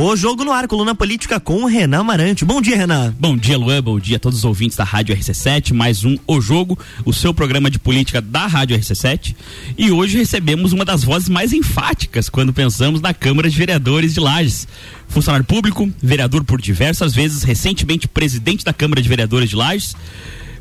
O Jogo no Ar, coluna política com o Renan Marante. Bom dia, Renan. Bom dia, Luan. Bom dia a todos os ouvintes da Rádio RC7. Mais um O Jogo, o seu programa de política da Rádio RC7. E hoje recebemos uma das vozes mais enfáticas quando pensamos na Câmara de Vereadores de Lages. Funcionário público, vereador por diversas vezes, recentemente presidente da Câmara de Vereadores de Lages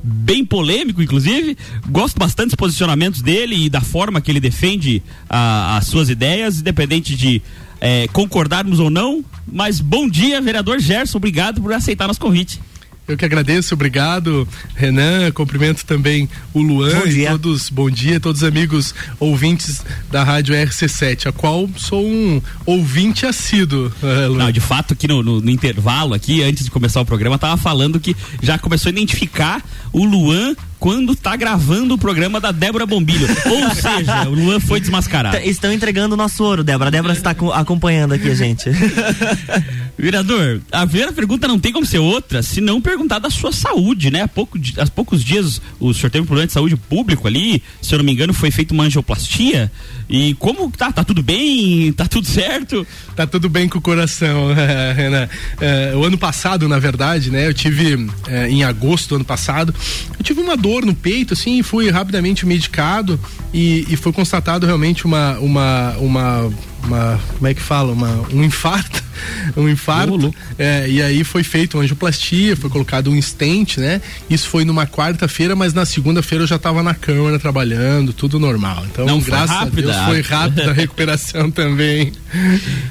bem polêmico, inclusive. Gosto bastante dos posicionamentos dele e da forma que ele defende a, as suas ideias, independente de é, concordarmos ou não. Mas bom dia, vereador Gerson. Obrigado por aceitar nosso convite. Eu que agradeço, obrigado, Renan. Cumprimento também o Luan bom dia. e todos, bom dia, todos os amigos ouvintes da Rádio RC7, a qual sou um ouvinte assíduo. Uh, Não, de fato, aqui no, no, no, intervalo, aqui, antes de começar o programa, tava falando que já começou a identificar o Luan quando tá gravando o programa da Débora Bombilho. Ou seja, o Luan foi desmascarado. Estão entregando o nosso ouro, Débora. A Débora está acompanhando aqui a gente. Vereador, a primeira pergunta não tem como ser outra se não perguntar da sua saúde, né? Há, pouco, há poucos dias o senhor teve um problema de saúde público ali, se eu não me engano, foi feita uma angioplastia. E como tá? Tá tudo bem? Tá tudo certo? Tá tudo bem com o coração, Renan. É, o ano passado, na verdade, né? Eu tive, é, em agosto do ano passado, eu tive uma dor no peito, assim, fui rapidamente medicado e, e foi constatado realmente uma, uma, uma uma como é que fala? Uma, um infarto um infarto. É, e aí foi feito uma angioplastia foi colocado um stent né? Isso foi numa quarta-feira mas na segunda-feira eu já estava na câmara trabalhando tudo normal. Então Não, graças a Deus foi rápida a recuperação também.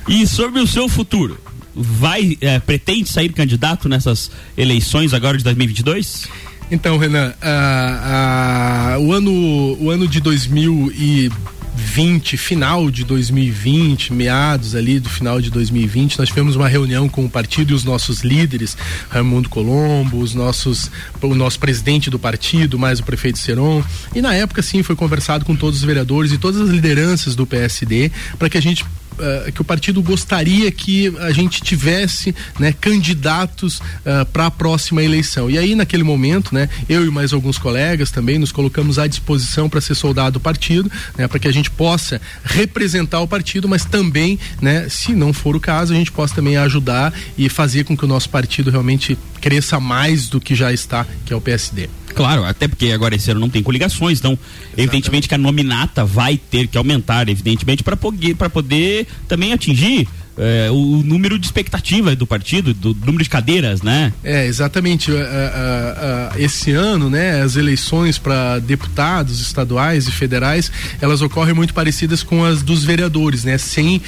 E sobre o seu futuro vai é, pretende sair candidato nessas eleições agora de 2022 então, Renan, uh, uh, o, ano, o ano de 2020, final de 2020, meados ali do final de 2020, nós tivemos uma reunião com o partido e os nossos líderes, Raimundo Colombo, os nossos, o nosso presidente do partido, mais o prefeito Seron. E na época, sim, foi conversado com todos os vereadores e todas as lideranças do PSD para que a gente uh, que o partido gostaria que a gente tivesse né, candidatos uh, eh, para a próxima eleição. E aí, naquele momento, né, eu e mais alguns colegas também nos colocamos à disposição para ser soldado do partido, né, para que a gente possa representar o partido, mas também, né, se não for o caso, a gente possa também ajudar e fazer com que o nosso partido realmente cresça mais do que já está, que é o PSD. Claro, até porque agora esse ano não tem coligações, então Exatamente. evidentemente que a nominata vai ter que aumentar, evidentemente, para poder, poder também atingir é, o número de expectativa do partido, do, número de cadeiras, né? É, exatamente. esse ano, né, as eleições para deputados estaduais e federais, elas ocorrem muito parecidas com as dos vereadores, né? Sem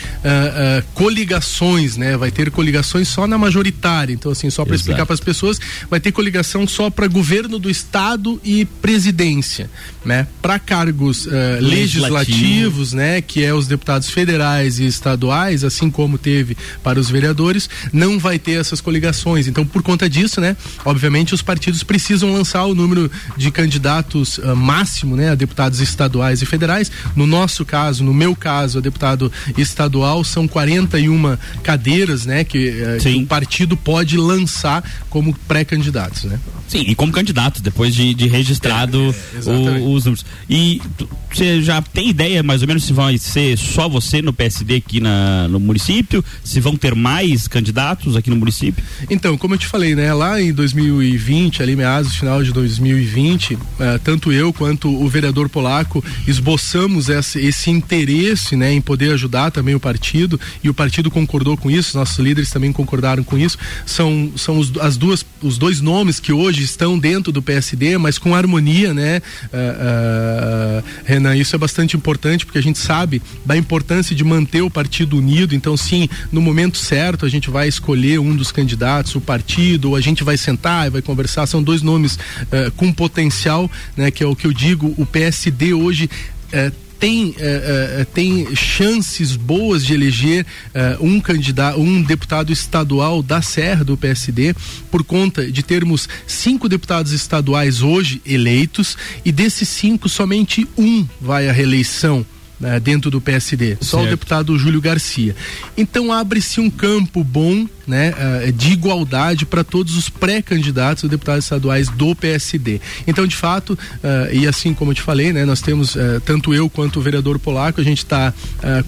coligações, né? Vai ter coligações só na majoritária. Então, assim, só para explicar para as pessoas, vai ter coligação só para governo do estado e presidência, né? Para cargos legislativos, né? Que é os deputados federais e estaduais, assim como teve para os vereadores, não vai ter essas coligações. Então, por conta disso, né, obviamente os partidos precisam lançar o número de candidatos uh, máximo, né, a deputados estaduais e federais. No nosso caso, no meu caso, a deputado estadual são 41 cadeiras, né, que, uh, que o partido pode lançar como pré-candidatos, né? Sim, e como candidato, depois de, de registrado é, é, o, os números. E você já tem ideia mais ou menos se vai ser só você no PSD aqui na, no município? Se vão ter mais candidatos aqui no município? Então, como eu te falei, né, lá em 2020, ali meados, final de 2020, uh, eh, tanto eu quanto o vereador polaco esboçamos esse, esse interesse, né, em poder ajudar também o partido e o partido concordou com isso, nossos líderes também concordaram com isso. São, são os, as duas, os dois nomes que hoje estão dentro do PSD, mas com harmonia, né, uh, uh, Renan? Isso é bastante importante porque a gente sabe da importância de manter o partido unido. Então, sim, no momento certo a gente vai escolher um dos candidatos, o partido, ou a gente vai sentar e vai conversar. São dois nomes uh, com potencial, né? Que é o que eu digo. O PSD hoje tem, uh, uh, tem chances boas de eleger uh, um candidato, um deputado estadual da Serra do PSD, por conta de termos cinco deputados estaduais hoje eleitos e desses cinco somente um vai à reeleição né, dentro do PSD, só certo. o deputado Júlio Garcia. Então abre-se um campo bom né, uh, de igualdade para todos os pré-candidatos a deputados estaduais do PSD. Então, de fato, uh, e assim como eu te falei, né, nós temos, uh, tanto eu quanto o vereador polaco, a gente está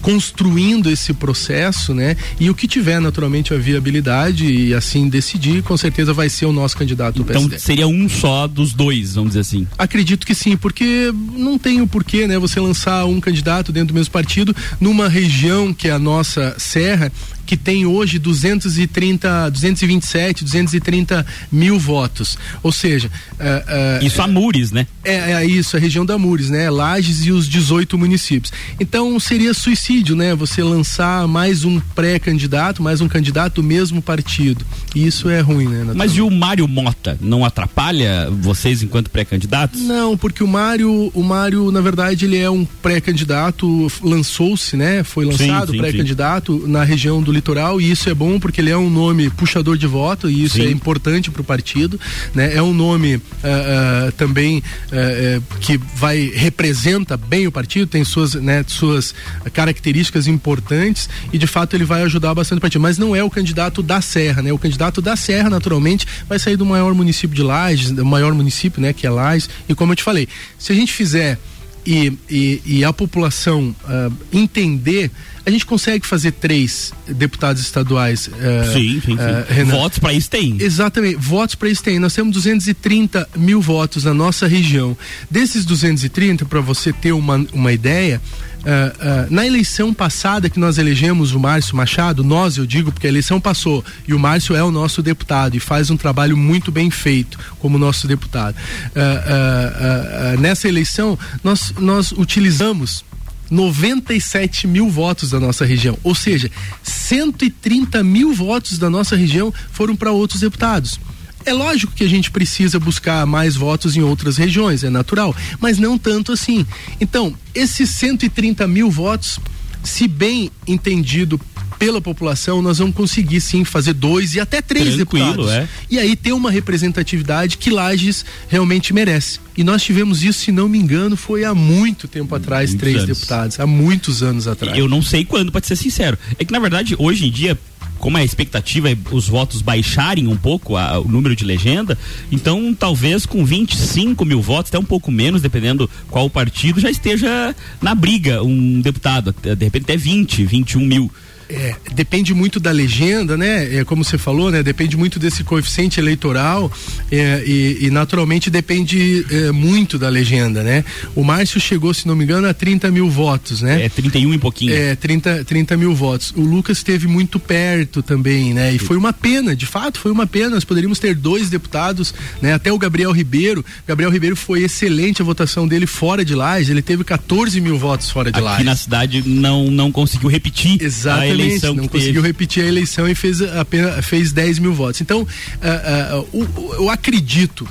construindo esse processo, né, e o que tiver naturalmente a viabilidade e assim decidir, com certeza vai ser o nosso candidato do PSD. Então, seria um só dos dois, vamos dizer assim? Acredito que sim, porque não tem o porquê, né, você lançar um candidato dentro do mesmo partido numa região que é a nossa serra que tem hoje 230, 227, 230 mil votos. Ou seja. Uh, uh, isso a Mures, né? É, é, isso, a região da Mures, né? Lages e os 18 municípios. Então seria suicídio, né? Você lançar mais um pré-candidato, mais um candidato do mesmo partido. E isso é ruim, né? Mas e o Mário Mota não atrapalha vocês enquanto pré-candidatos? Não, porque o Mário, o Mário, na verdade, ele é um pré-candidato, lançou-se, né? Foi lançado pré-candidato na região do litoral e isso é bom porque ele é um nome puxador de voto e isso Sim. é importante para o partido, né? É um nome uh, uh, também uh, que vai representa bem o partido, tem suas, né, suas características importantes e de fato ele vai ajudar bastante o partido, mas não é o candidato da Serra, né? O candidato da Serra naturalmente vai sair do maior município de Lages, do maior município, né, que é Lages, e como eu te falei, se a gente fizer e, e, e a população uh, entender, a gente consegue fazer três deputados estaduais. Uh, sim, sim, sim. Uh, votos para isso tem. Exatamente, votos para isso tem. Nós temos 230 mil votos na nossa região. Desses 230, para você ter uma, uma ideia, Uh, uh, na eleição passada que nós elegemos o Márcio Machado, nós eu digo porque a eleição passou e o Márcio é o nosso deputado e faz um trabalho muito bem feito como nosso deputado. Uh, nessa eleição nós, nós utilizamos 97 mil votos da nossa região, ou seja, 130 mil votos da nossa região foram para outros deputados. É lógico que a gente precisa buscar mais votos em outras regiões, é natural, mas não tanto assim. Então, esses 130 mil votos, se bem entendido pela população, nós vamos conseguir sim fazer dois e até três Tranquilo, deputados. É. E aí ter uma representatividade que Lages realmente merece. E nós tivemos isso, se não me engano, foi há muito tempo atrás, muitos três anos. deputados, há muitos anos atrás. Eu não sei quando, para ser sincero. É que na verdade, hoje em dia, como a expectativa é os votos baixarem um pouco a, o número de legenda, então talvez com 25 mil votos, até um pouco menos, dependendo qual partido, já esteja na briga um deputado, de repente até 20, 21 mil. É, depende muito da legenda, né? É, como você falou, né? Depende muito desse coeficiente eleitoral é, e, e, naturalmente depende é, muito da legenda, né? O Márcio chegou, se não me engano, a 30 mil votos, né? É 31 e pouquinho. É, 30, 30 mil votos. O Lucas esteve muito perto também, né? E foi uma pena, de fato, foi uma pena. Nós poderíamos ter dois deputados, né? Até o Gabriel Ribeiro. Gabriel Ribeiro foi excelente a votação dele fora de Lages. Ele teve 14 mil votos fora de Lages. Aqui na cidade não, não conseguiu repetir Exatamente eleição não conseguiu teve. repetir a eleição e fez apenas fez 10 mil votos. Então, uh, uh, eu acredito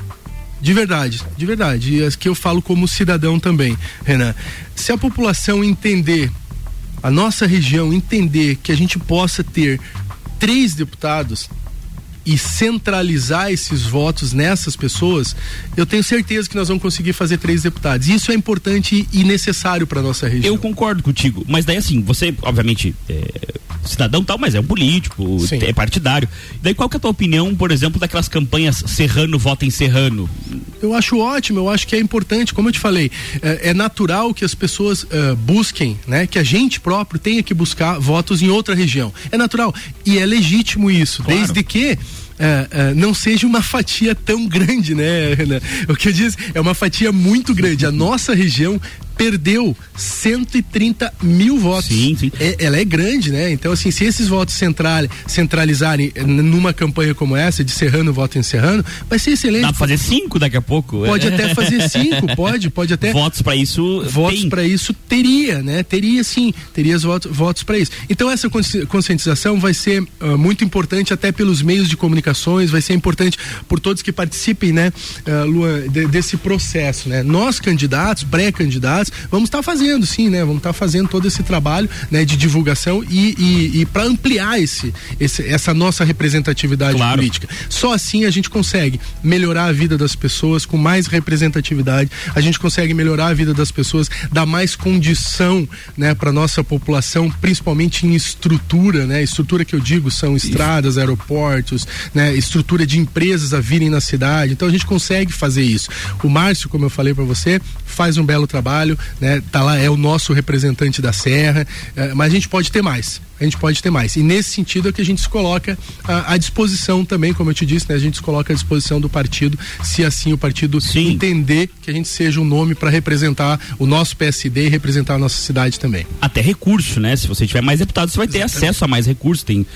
de verdade, de verdade, e que eu falo como cidadão também, Renan. Se a população entender, a nossa região entender que a gente possa ter três deputados e centralizar esses votos nessas pessoas, eu tenho certeza que nós vamos conseguir fazer três deputados. Isso é importante e necessário para nossa região. Eu concordo contigo, mas daí assim, você, obviamente, é, cidadão tal, mas é um político, Sim. é partidário. Daí qual que é a tua opinião, por exemplo, daquelas campanhas Serrano vota em Serrano? Eu acho ótimo, eu acho que é importante, como eu te falei, é, é natural que as pessoas uh, busquem, né, que a gente próprio tenha que buscar votos em outra região. É natural e é legítimo isso, claro. desde que é, é, não seja uma fatia tão grande, né, Renan? O que eu disse é uma fatia muito grande. A nossa região perdeu 130 mil votos. Sim, sim. É, ela é grande, né? Então, assim, se esses votos central, centralizarem numa campanha como essa, de Serrano, voto em Serrano, vai ser excelente. Dá pra fazer cinco daqui a pouco. Pode até fazer cinco, pode, pode até. Votos para isso. Votos para isso teria, né? Teria sim, teria votos, votos para isso. Então, essa conscientização vai ser uh, muito importante até pelos meios de comunicações, vai ser importante por todos que participem, né, uh, Luan, de, desse processo, né? Nós, candidatos, pré-candidatos, vamos estar tá fazendo sim, né? Vamos estar tá fazendo todo esse trabalho né, de divulgação e, e, e para ampliar esse, esse, essa nossa representatividade claro. política. Só assim a gente consegue melhorar a vida das pessoas com mais representatividade, a gente consegue melhorar a vida das pessoas, dar mais condição né, para nossa população, principalmente em estrutura, né? Estrutura que eu digo são estradas, aeroportos, né? Estrutura de empresas a virem na cidade. Então a gente consegue fazer isso. O Márcio, como eu falei para você, faz um belo trabalho, né? Tá lá, é o nosso representante da Serra, é, mas a gente pode ter mais a gente pode ter mais. E nesse sentido é que a gente se coloca à, à disposição também, como eu te disse, né? A gente se coloca à disposição do partido, se assim o partido Sim. entender que a gente seja um nome para representar o nosso PSD e representar a nossa cidade também. Até recurso, né? Se você tiver mais deputados, você vai ter Exatamente. acesso a mais recursos. Tem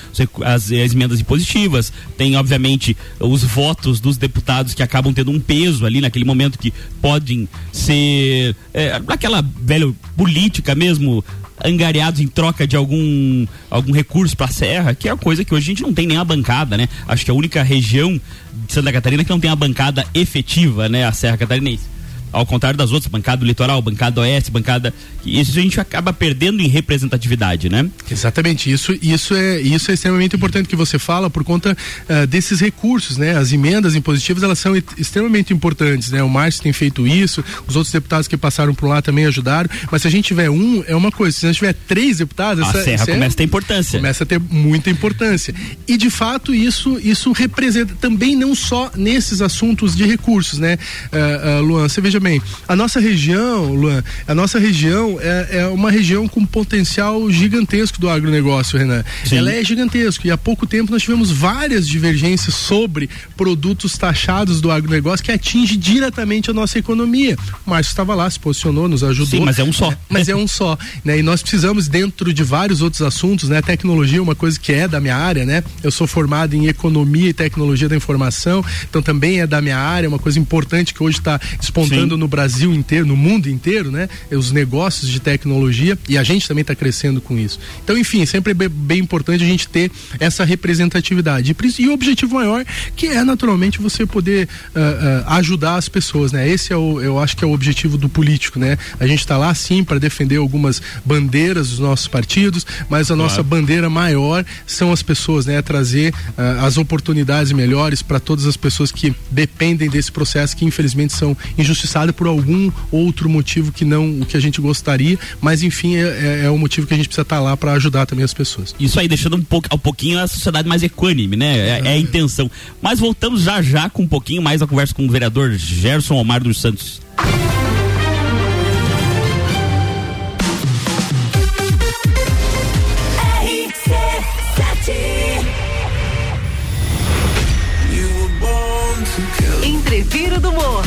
as, as emendas impositivas, tem, obviamente, os votos dos deputados que acabam tendo um peso ali naquele momento que podem ser é, aquela velha política mesmo angariados em troca de algum, algum recurso para a Serra, que é a coisa que hoje a gente não tem nem a bancada, né? Acho que a única região de Santa Catarina que não tem a bancada efetiva, né? A Serra Catarinense ao contrário das outras, bancada do litoral, bancada oeste, bancada. Isso a gente acaba perdendo em representatividade, né? Exatamente. Isso, isso, é, isso é extremamente importante que você fala por conta uh, desses recursos, né? As emendas impositivas elas são extremamente importantes, né? O Márcio tem feito isso, os outros deputados que passaram por lá também ajudaram, mas se a gente tiver um, é uma coisa, se a gente tiver três deputados, a essa, Serra começa a ter importância. Começa a ter muita importância. E de fato isso, isso representa também não só nesses assuntos de recursos, né? Uh, uh, Luan, você veja bem, a nossa região, Luan, a nossa região é, é uma região com potencial gigantesco do agronegócio, Renan. Sim. Ela é gigantesca e há pouco tempo nós tivemos várias divergências sobre produtos taxados do agronegócio que atinge diretamente a nossa economia. O Márcio estava lá, se posicionou, nos ajudou. Sim, mas é um só. É, mas é um só, né? E nós precisamos dentro de vários outros assuntos, né? Tecnologia é uma coisa que é da minha área, né? Eu sou formado em economia e tecnologia da informação, então também é da minha área, uma coisa importante que hoje está despontando Sim. No Brasil inteiro, no mundo inteiro, né? Os negócios de tecnologia e a gente também está crescendo com isso. Então, enfim, sempre é bem importante a gente ter essa representatividade. E o objetivo maior, que é naturalmente você poder uh, uh, ajudar as pessoas, né? Esse é o, eu acho que é o objetivo do político, né? A gente está lá sim para defender algumas bandeiras dos nossos partidos, mas a nossa claro. bandeira maior são as pessoas, né? Trazer uh, as oportunidades melhores para todas as pessoas que dependem desse processo que infelizmente são injustiçadas por algum outro motivo que não o que a gente gostaria, mas enfim, é, é, é o motivo que a gente precisa estar tá lá para ajudar também as pessoas. Isso aí, deixando um, pouco, um pouquinho a sociedade mais equânime, né? É, é, a intenção. Mas voltamos já já com um pouquinho mais a conversa com o vereador Gerson Omar dos Santos.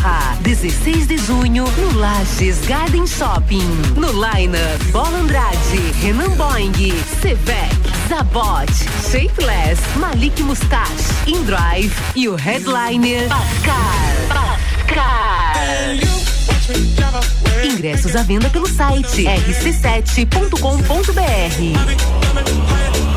Morra, 16 de junho, no Lages Garden Shopping. No Line Bola Andrade, Renan Boing, Sevec, Zabot, Shapeless, Malik Mustache, Indrive e o headliner Pascal. Pascal. Ingressos à venda pelo site rc7.com.br.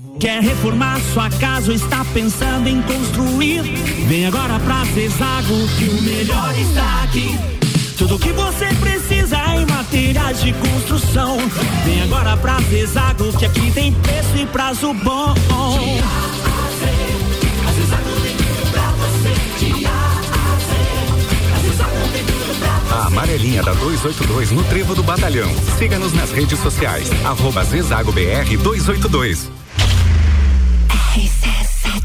Quer reformar sua casa ou está pensando em construir? Vem agora pra Zezago que o melhor está aqui. Tudo que você precisa em materiais de construção. Vem agora pra Zezago que aqui tem preço e prazo bom. A amarelinha da 282 no Trevo do Batalhão. Siga-nos nas redes sociais. Arroba Zezago BR 282.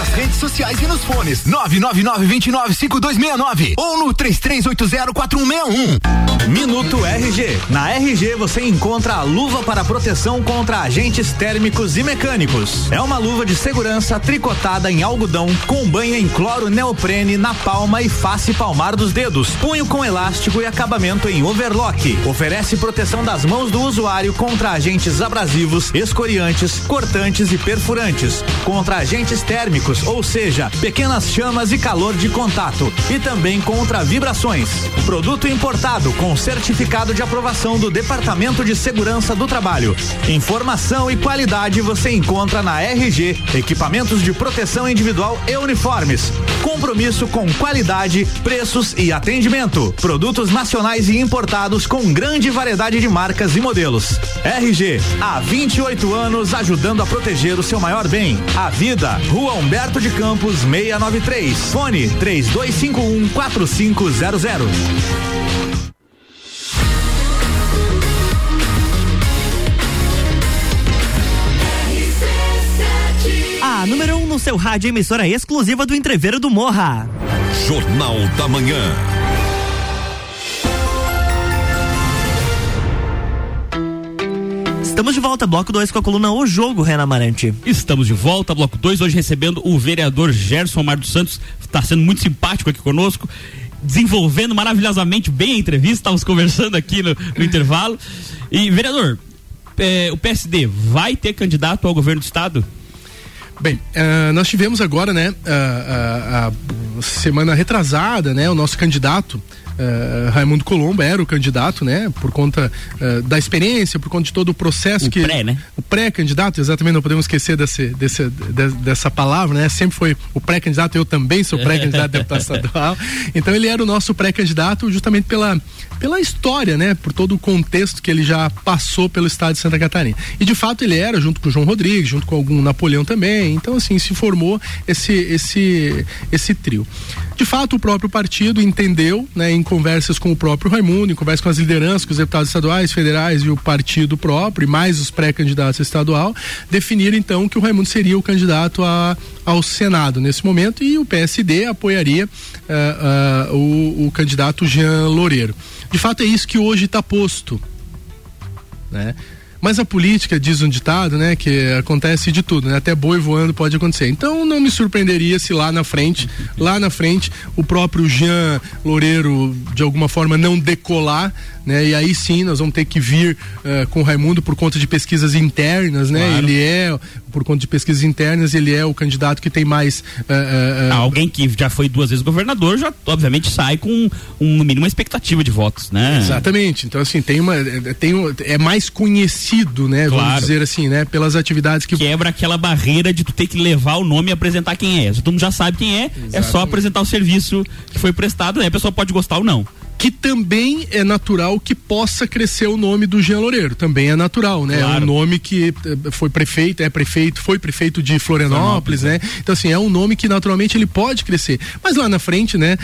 Nas redes sociais e nos fones 999-295269 ou no 33804161. Minuto RG. Na RG você encontra a luva para proteção contra agentes térmicos e mecânicos. É uma luva de segurança tricotada em algodão com banha em cloro neoprene na palma e face palmar dos dedos, punho com elástico e acabamento em overlock. Oferece proteção das mãos do usuário contra agentes abrasivos, escoriantes, cortantes e perfurantes, contra agentes térmicos, ou seja, pequenas chamas e calor de contato, e também contra vibrações. Produto importado com certificado de aprovação do Departamento de Segurança do Trabalho. Informação e qualidade você encontra na RG, equipamentos de proteção individual e uniformes. Compromisso com qualidade, preços e atendimento. Produtos nacionais e importados com grande variedade de marcas e modelos. RG, há 28 anos ajudando a proteger o seu maior bem, a vida. Rua Humberto de Campos, 693. Fone 3251 4500. A número 1 um no seu rádio, emissora exclusiva do Entreveiro do Morra. Jornal da Manhã. Estamos de volta, bloco 2 com a coluna O Jogo, Renan Amarante. Estamos de volta, bloco 2, hoje recebendo o vereador Gerson Mar dos Santos, está sendo muito simpático aqui conosco, desenvolvendo maravilhosamente bem a entrevista, estávamos conversando aqui no, no intervalo. E, vereador, eh, o PSD vai ter candidato ao governo do estado? Bem, uh, nós tivemos agora, né, a, a, a semana retrasada, né, o nosso candidato Uh, Raimundo Colombo era o candidato, né? Por conta uh, da experiência, por conta de todo o processo o que. Pré, né? O pré-candidato, exatamente, não podemos esquecer desse, desse, de, dessa palavra, né? Sempre foi o pré-candidato, eu também sou pré-candidato a deputado estadual. Então ele era o nosso pré-candidato justamente pela, pela história, né? Por todo o contexto que ele já passou pelo estado de Santa Catarina. E de fato ele era, junto com o João Rodrigues, junto com algum Napoleão também. Então, assim, se formou esse, esse, esse trio. De fato, o próprio partido entendeu, né, em conversas com o próprio Raimundo, em conversas com as lideranças, com os deputados estaduais, federais e o partido próprio, e mais os pré-candidatos estadual, definiram então que o Raimundo seria o candidato a, ao Senado nesse momento e o PSD apoiaria uh, uh, o, o candidato Jean Loureiro. De fato, é isso que hoje está posto. Né? Mas a política, diz um ditado, né, que acontece de tudo, né? Até boi voando pode acontecer. Então não me surpreenderia se lá na frente, lá na frente, o próprio Jean Loureiro de alguma forma não decolar, né? E aí sim nós vamos ter que vir uh, com o Raimundo por conta de pesquisas internas, né? Claro. Ele é, por conta de pesquisas internas, ele é o candidato que tem mais. Uh, uh, Alguém que já foi duas vezes governador já, obviamente, sai com um, no mínimo uma expectativa de votos, né? Exatamente. Então, assim, tem uma. Tem, um- é mais conhecido, né? Vamos Claro. dizer assim, né? Pelas atividades que. Quebra aquela barreira de tu ter que levar o nome e apresentar quem é. Se todo mundo já sabe quem é, é só apresentar o serviço que foi prestado, aí a pessoa pode gostar ou não. Que também é natural que possa crescer o nome do Jean Loureiro. Também é natural, né? Claro. É um nome que eh, foi prefeito, é prefeito, foi prefeito de Florianópolis, né? Então, assim, é um nome que naturalmente ele pode crescer. Mas lá na frente, né,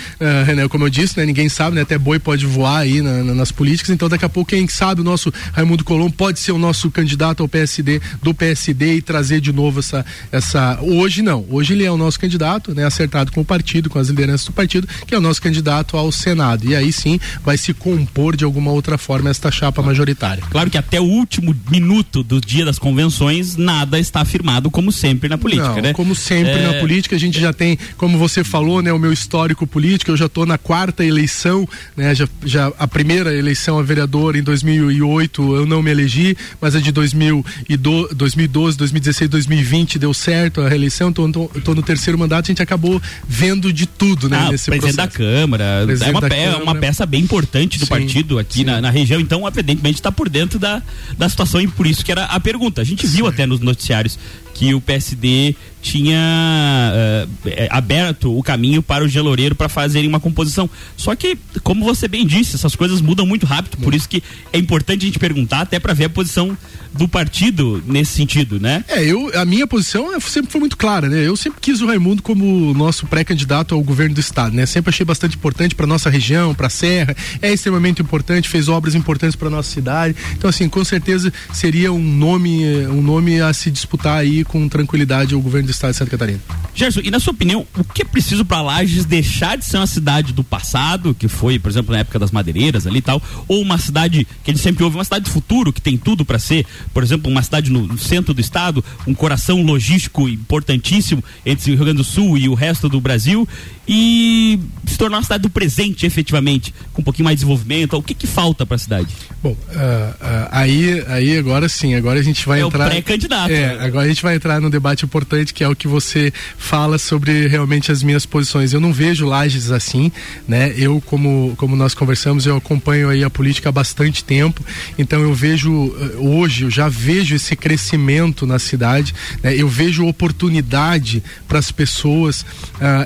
René, como eu disse, né, ninguém sabe, né? Até boi pode voar aí na- na- nas políticas. Então, daqui a pouco, quem sabe, o nosso Raimundo Colombo pode ser o nosso candidato ao PSD, do PSD e trazer de novo essa. essa... Hoje não. Hoje ele é o nosso candidato, né? Acertado com o partido, com as lideranças do partido, que é o nosso candidato ao Senado. E aí sim vai se compor de alguma outra forma esta chapa majoritária. Claro que até o último minuto do dia das convenções, nada está afirmado, como sempre na política, Não, né? Como sempre É, na política, a gente já tem, como você falou, né, o meu histórico político, eu já estou na quarta eleição, né, já, já a primeira eleição a vereador em 2008 eu não me elegi, mas a de 2012, 2012 2016, 2020 deu certo a reeleição, então eu tô no terceiro mandato, a gente acabou vendo de tudo, né, Ah, nesse presidente processo. da Câmara, Presidente é uma, pe- Câmara. uma peça bem importante do Sim, partido aqui na, na região, então evidentemente está por dentro da, da situação e por isso que era a pergunta. A gente viu até nos noticiários que o PSD tinha uh, aberto o caminho para o geloureiro para fazerem uma composição. Só que, como você bem disse, essas coisas mudam muito rápido, por isso que é importante a gente perguntar até para ver a posição do partido nesse sentido, né? É, eu, a minha posição sempre foi muito clara, né? Eu sempre quis o Raimundo como nosso pré-candidato ao governo do estado, né? Sempre achei bastante importante para nossa região, para a Serra, é extremamente importante, fez obras importantes para nossa cidade. Então assim, com certeza seria um nome, um nome a se disputar aí com tranquilidade o governo do estado de Santa Catarina. Gerson, e na sua opinião, o que é preciso para Lages deixar de ser uma cidade do passado, que foi, por exemplo, na época das madeireiras ali e tal, ou uma cidade que gente sempre ouve, uma cidade do futuro, que tem tudo para ser, por exemplo, uma cidade no centro do estado, um coração logístico importantíssimo entre o Rio Grande do Sul e o resto do Brasil, e se tornar uma cidade do presente, efetivamente, com um pouquinho mais de desenvolvimento? O que, que falta para a cidade? Bom, uh, uh, aí, aí agora sim, agora a gente vai é entrar. Pré-candidato. É, agora a gente vai entrar num debate importante que é o que você fala sobre realmente as minhas posições. Eu não vejo Lages assim, né? Eu, como, como nós conversamos, eu acompanho aí a política há bastante tempo, então eu vejo uh, hoje, eu já vejo esse crescimento na cidade, né? eu vejo oportunidade para as pessoas.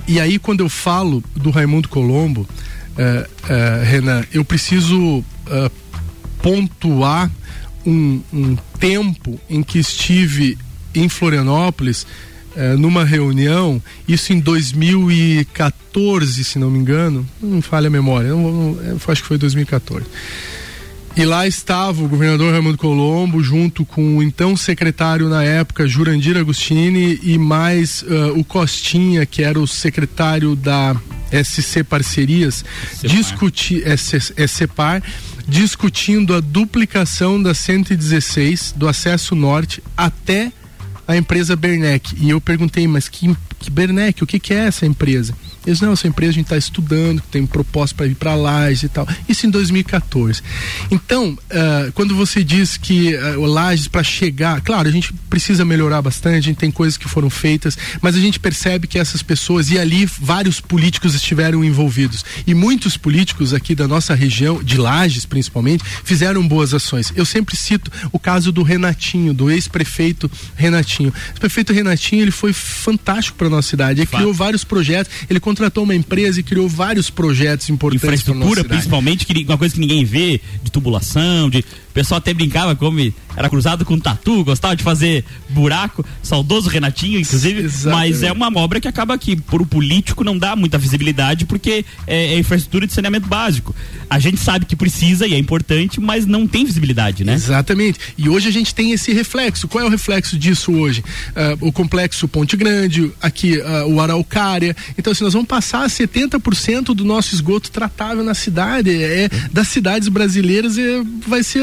e aí, quando eu falo do Raimundo Colombo, uh, uh, Renan, eu preciso uh, pontuar um, um, tempo em que estive em Florianópolis numa reunião, isso em 2014, se não me engano, não falha a memória, não, não, acho que foi 2014. E lá estava o governador Raimundo Colombo, junto com o então secretário na época, Jurandir Agostini, e mais uh, o Costinha, que era o secretário da SC Parcerias, discutir SCPAR, discutindo a duplicação da 116 do acesso norte até a empresa Bernec. E eu perguntei, mas que, que Bernec, o que, que é essa empresa? Eles, não, essa empresa a gente está estudando, tem proposta para ir para Lages e tal. Isso em 2014. Então, uh, quando você diz que uh, o Lages para chegar, claro, a gente precisa melhorar bastante, a gente tem coisas que foram feitas, mas a gente percebe que essas pessoas, e ali vários políticos estiveram envolvidos. E muitos políticos aqui da nossa região, de Lages principalmente, fizeram boas ações. Eu sempre cito o caso do Renatinho, do ex-prefeito Renatinho. O prefeito Renatinho, ele foi fantástico para nossa cidade. Ele Fato. criou vários projetos, ele contratou uma empresa e criou vários projetos importantes. Infraestrutura, principalmente, que, uma coisa que ninguém vê, de tubulação, de o pessoal até brincava como era cruzado com tatu, gostava de fazer buraco, saudoso Renatinho, inclusive. Exatamente. Mas é uma obra que acaba que, por o político, não dá muita visibilidade, porque é, é, infraestrutura de saneamento básico. A gente sabe que precisa e é importante, mas não tem visibilidade, né? Exatamente. E hoje a gente tem esse reflexo. Qual é o reflexo disso hoje? Uh, o complexo Ponte Grande, aqui uh, o Araucária. Então, assim, nós vamos passar 70% do nosso esgoto tratável na cidade. É, das cidades brasileiras é, vai ser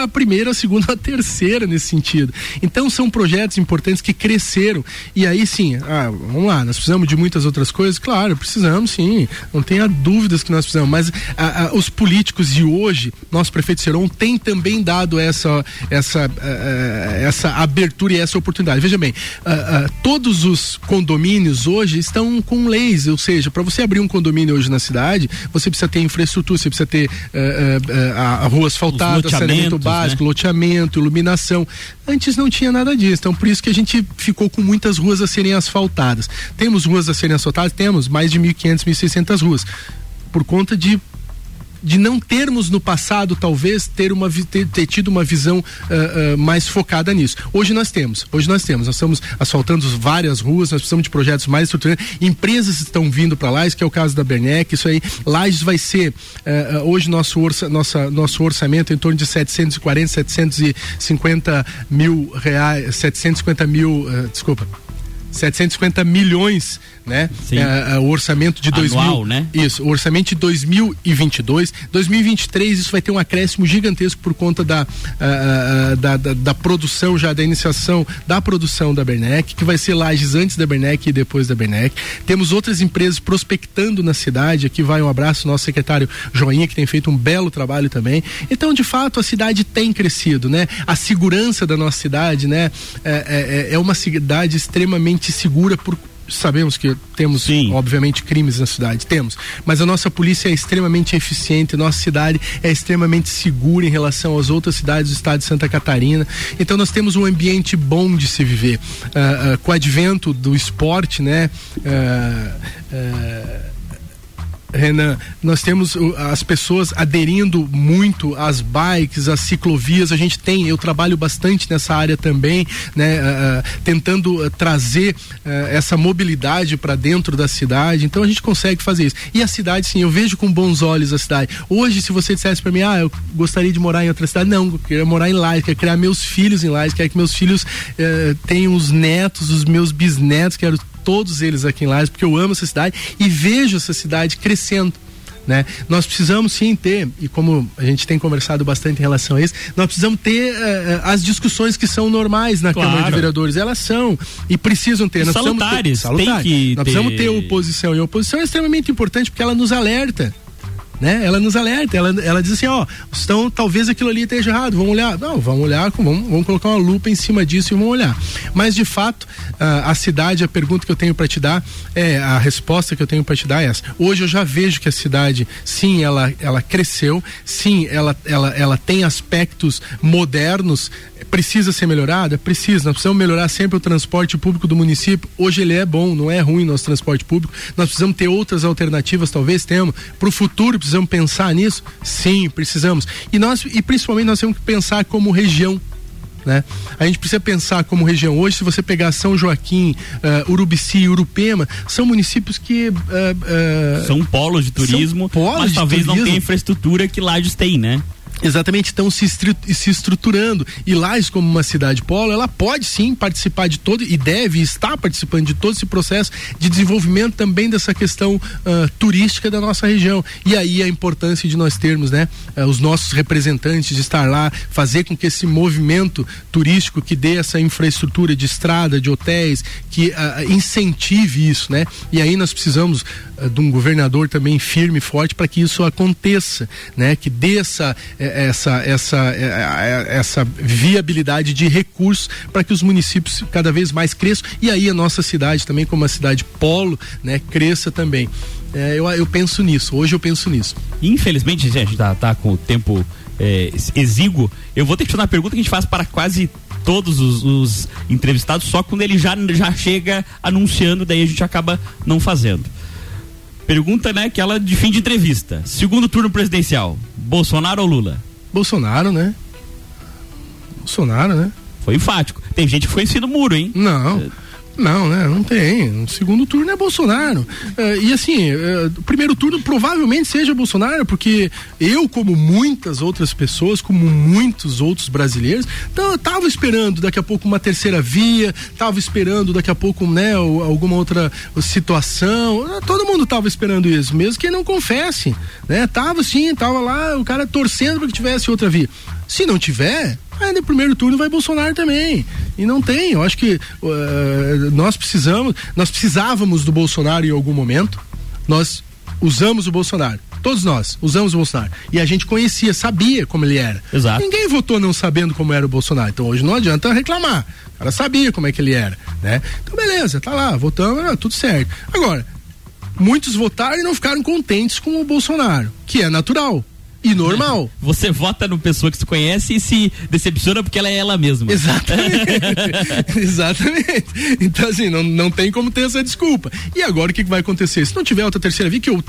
a primeira, a segunda, a terceira nesse sentido. Então são projetos importantes que cresceram. E aí sim, ah, vamos lá, nós precisamos de muitas outras coisas? Claro, precisamos sim. Não tenha dúvidas que nós precisamos. Mas ah, ah, os políticos de hoje, nosso prefeito Seron, tem também dado essa, essa, ah, essa abertura e essa oportunidade. Veja bem, ah, ah, todos os condomínios hoje estão com leis, ou seja, para você abrir um condomínio hoje na cidade, você precisa ter infraestrutura, você precisa ter a rua asfaltada, saneamento básico, né? loteamento, iluminação. Antes não tinha nada disso, então por isso que a gente ficou com muitas ruas a serem asfaltadas. Temos ruas a serem asfaltadas? Temos mais de 1.500, 1.600 ruas. Por conta de de não termos no passado, talvez, ter, uma, ter, ter tido uma visão uh, uh, mais focada nisso. Hoje nós temos, hoje nós temos, nós estamos asfaltando várias ruas, nós precisamos de projetos mais estruturantes, empresas estão vindo para lá, isso que é o caso da Bernec, isso aí, Lages vai ser, uh, hoje nosso, orça, nossa, nosso orçamento é em torno de 740, 750 mil reais, 750 mil, desculpa, 750 milhões né? É, é, o orçamento de Anual, 2000, né? Isso, o orçamento de 2022, 2023 isso vai ter um acréscimo gigantesco por conta da, uh, da, da, da, produção já da iniciação da produção da Bernec, que vai ser Lages antes da Bernec e depois da Bernec. Temos outras empresas prospectando na cidade. Aqui vai um abraço nosso secretário Joinha que tem feito um belo trabalho também. Então, de fato, a cidade tem crescido, né? A segurança da nossa cidade, né? É, é, é uma cidade extremamente segura por sabemos que temos, Sim. obviamente, crimes na cidade, temos, mas a nossa polícia é extremamente eficiente, nossa cidade é extremamente segura em relação às outras cidades do estado de Santa Catarina. Então nós temos um ambiente bom de se viver. Ah, ah, com o advento do esporte, né? ah, Renan, nós temos uh, as pessoas aderindo muito às bikes, às ciclovias. A gente tem, eu trabalho bastante nessa área também, né, uh, uh, tentando uh, trazer uh, essa mobilidade para dentro da cidade. Então a gente consegue fazer isso. E a cidade, sim, eu vejo com bons olhos a cidade. Hoje, se você dissesse para mim, ah, eu gostaria de morar em outra cidade, não, eu queria morar em Lages, quero criar meus filhos em Lages, quero que meus filhos eh, tenham os netos, os meus bisnetos, quero todos eles aqui em Lages, porque eu amo essa cidade e vejo essa cidade crescendo. Né? Nós precisamos sim ter, e como a gente tem conversado bastante em relação a isso, nós precisamos ter uh, as discussões que são normais na Claro. Câmara de Vereadores. Elas são e precisam ter. Nós precisamos Salutares, ter, tem salutares. que Nós ter- precisamos ter oposição. E a oposição é extremamente importante porque ela nos alerta. Né? Ela nos alerta, ela, ela diz assim, ó, estão, talvez aquilo ali esteja errado, vamos olhar. Não, vamos olhar, vamos, vamos colocar uma lupa em cima disso e vamos olhar. Mas de fato, ah, a cidade, a pergunta que eu tenho para te dar, é a resposta que eu tenho para te dar é essa. Hoje eu já vejo que a cidade, sim, ela, ela cresceu, sim, ela, ela, ela tem aspectos modernos, precisa ser melhorada? Precisa. Nós precisamos melhorar sempre o transporte público do município. Hoje ele é bom, não é ruim nosso transporte público. Nós precisamos ter outras alternativas, talvez temos. Para o futuro, precisamos pensar nisso? Sim, precisamos. E nós, e principalmente nós temos que pensar como região. Né? A gente precisa pensar como região hoje, se você pegar São Joaquim, uh, Urubici e Urupema, são municípios que uh, uh, São polos de turismo, polos mas de talvez não turismo. tenha infraestrutura que Lages tem, né? Exatamente, estão se, se estruturando. E Lages, como uma cidade polo, ela pode sim participar de todo, e deve estar participando de todo esse processo de desenvolvimento também dessa questão ah, turística da nossa região. E aí a importância de nós termos, né, ah, os nossos representantes de estar lá, fazer com que esse movimento turístico que dê essa infraestrutura de estrada, de hotéis, que ah, incentive isso, né? E aí nós precisamos de um governador também firme e forte para que isso aconteça, né? Que dê essa eh, essa essa eh, eh, essa viabilidade de recursos para que os municípios cada vez mais cresçam e aí a nossa cidade também como uma cidade polo, né? Cresça também. Eh, eu, eu penso nisso. Hoje eu penso nisso. Infelizmente, gente, a gente tá, tá com o tempo é, exíguo. Eu vou ter que fazer uma pergunta que a gente faz para quase todos os, os entrevistados, só quando ele já, já chega anunciando, daí a gente acaba não fazendo. Pergunta, né, aquela de fim de entrevista. Segundo turno presidencial, Bolsonaro ou Lula? Bolsonaro, né? Bolsonaro, né? Foi enfático. Tem gente que foi em cima do muro, hein? Não. Não, né? Não tem. No segundo turno é Bolsonaro. Eh, e assim, eh, o primeiro turno provavelmente seja Bolsonaro, porque eu, como muitas outras pessoas, como muitos outros brasileiros, tava esperando daqui a pouco uma terceira via, tava esperando daqui a pouco, né, o- alguma outra situação. Eh, Todo mundo tava esperando isso, mesmo que não confesse, né? Tava sim, tava lá, o cara torcendo para que tivesse outra via. Se não tiver, aí no primeiro turno vai Bolsonaro também. E não tem. Eu acho que eh, nós precisamos, nós precisávamos do Bolsonaro em algum momento. Nós usamos o Bolsonaro. Todos nós usamos o Bolsonaro. E a gente conhecia, sabia como ele era. Exato. Ninguém votou não sabendo como era o Bolsonaro. Então hoje não adianta reclamar. O cara sabia como é que ele era, né? Então beleza, tá lá, votamos, ah, tudo certo. Agora, muitos votaram e não ficaram contentes com o Bolsonaro, que é natural e normal. Você vota no pessoa que você conhece e se decepciona porque ela é ela mesma. Exatamente. Exatamente. Então, assim, não, não tem como ter essa desculpa. E agora o que, vai acontecer? Se não tiver outra terceira via, que eu,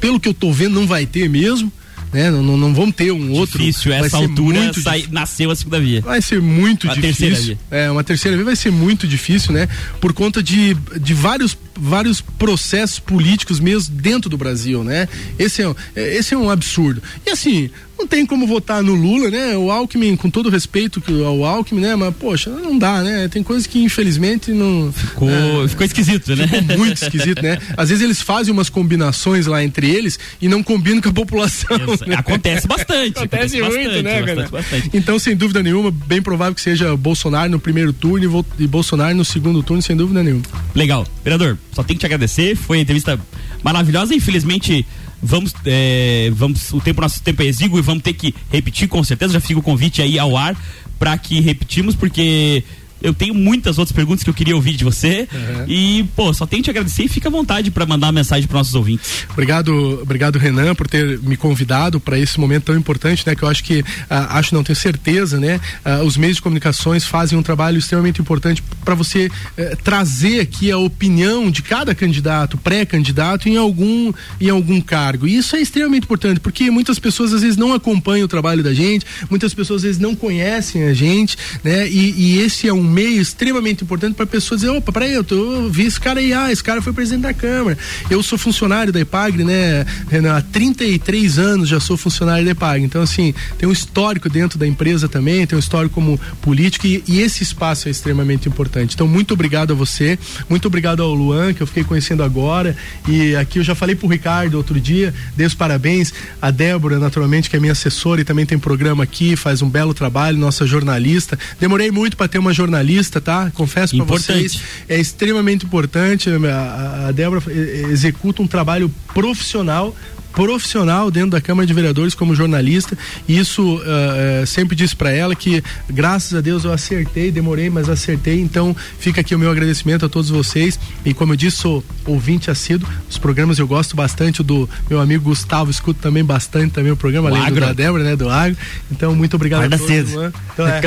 pelo que eu tô vendo, não vai ter mesmo. Né? Não, não, não vamos ter um outro. Difícil, Vai essa altura sai- nasceu a segunda via. Vai ser muito A terceira difícil. via. É, uma terceira via vai ser muito difícil, né? Por conta de, de vários, vários processos políticos mesmo dentro do Brasil, né? Esse é- esse é um absurdo. E assim, não tem como votar no Lula, né? O Alckmin, com todo respeito ao Alckmin, né? Mas, poxa, não dá, né? Tem coisas que infelizmente não. Ficou, ficou esquisito, né? Ficou muito esquisito, né? Às vezes eles fazem umas combinações lá entre eles e não combinam com a população. Né? Acontece bastante. Acontece muito, bastante, né, bastante, cara? bastante. Então, sem dúvida nenhuma, bem provável que seja Bolsonaro no primeiro turno e, e Bolsonaro no segundo turno, sem dúvida nenhuma. Legal. Vereador, só tenho que te agradecer. Foi uma entrevista maravilhosa. Infelizmente, vamos. é, vamos o tempo, nosso tempo é exíguo e vamos ter que repetir com certeza. Já fica o convite aí ao ar para que repetimos, porque Eu tenho muitas outras perguntas que eu queria ouvir de você. Uhum. E, pô, só tenho que agradecer e fica à vontade para mandar uma mensagem para nossos ouvintes. Obrigado, obrigado Renan por ter me convidado para esse momento tão importante, né? Que eu acho que ah, acho não tenho certeza, né? Ah, os meios de comunicações fazem um trabalho extremamente importante para você eh, trazer aqui a opinião de cada candidato, pré-candidato em algum em algum cargo. E isso é extremamente importante porque muitas pessoas às vezes não acompanham o trabalho da gente, muitas pessoas às vezes não conhecem a gente, né? E, e esse é um meio extremamente importante para pessoas dizer, opa, peraí, eu, tô, eu vi esse cara aí, ah, esse cara foi presidente da Câmara. Eu sou funcionário da EPAGRE, né, Renan? Há 33 anos já sou funcionário da EPAGRE. Então, assim, tem um histórico dentro da empresa também, tem um histórico como político e, e esse espaço é extremamente importante. Então, muito obrigado a você, muito obrigado ao Luan, que eu fiquei conhecendo agora. E aqui eu já falei pro Ricardo outro dia, dei os parabéns. A Débora, naturalmente, que é minha assessora e também tem programa aqui, faz um belo trabalho, nossa jornalista. Demorei muito para ter uma jornalista, tá? Confesso para vocês, é extremamente importante. A, a Débora eh, executa um trabalho profissional profissional dentro da Câmara de Vereadores como jornalista e isso uh, uh, sempre disse para ela que graças a Deus eu acertei, demorei, mas acertei. Então fica aqui o meu agradecimento a todos vocês e como eu disse sou ouvinte assíduo. Os programas eu gosto bastante do meu amigo Gustavo, escuto também bastante também o programa, O além do agro. da Débora, né, do Agro. Então muito obrigado Acorda a todos. cedo. Luan. Então, é.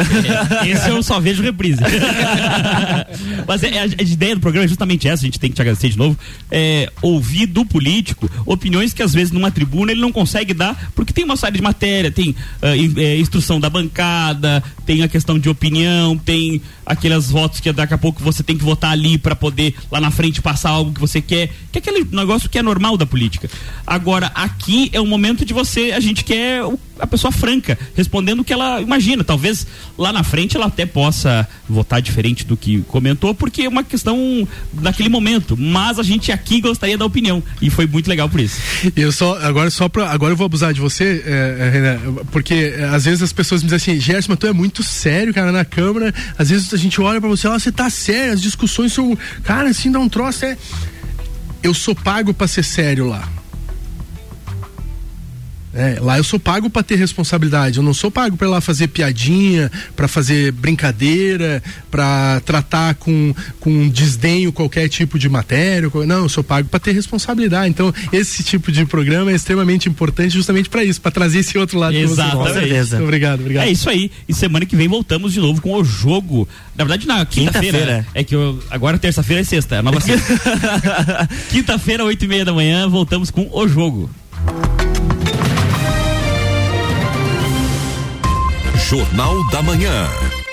É, esse eu só vejo reprise. Mas é, a, a ideia do programa é justamente essa, a gente tem que te agradecer de novo. É, ouvir do político opiniões que às vezes numa tribuna ele não consegue dar, porque tem uma série de matéria, tem é, instrução da bancada, tem a questão de opinião, tem aqueles votos que daqui a pouco você tem que votar ali para poder lá na frente passar algo que você quer, que é aquele negócio que é normal da política. Agora, aqui é o momento de você, a gente quer a pessoa franca, respondendo o que ela imagina. Talvez lá na frente ela até possa votar diferente do que comentou, porque é uma questão daquele momento. Mas a gente aqui gostaria da opinião. E foi muito legal por isso. Eu só, agora só pra, agora eu vou abusar de você, é, é, Renan, porque é, às vezes as pessoas me dizem assim, Gerson, mas tu é muito sério, cara, na câmara, às vezes a gente olha pra você, ó, você tá sério, as discussões são, cara, assim, dá um troço, é... Eu sou pago pra ser sério lá. É, lá eu sou pago pra ter responsabilidade. Eu não sou pago pra ir lá fazer piadinha, pra fazer brincadeira, pra tratar com, com desdenho qualquer tipo de matéria. Não, eu sou pago pra ter responsabilidade. Então, esse tipo de programa é extremamente importante justamente pra isso, pra trazer esse outro lado. gosta. Com certeza. Obrigado, obrigado. É isso aí. E semana que vem voltamos de novo com o jogo. Na verdade, na quinta-feira. Quinta-feira. é que eu, agora terça-feira é sexta, é nova sexta. quinta-feira, oito e meia da manhã, voltamos com o jogo. Jornal da Manhã.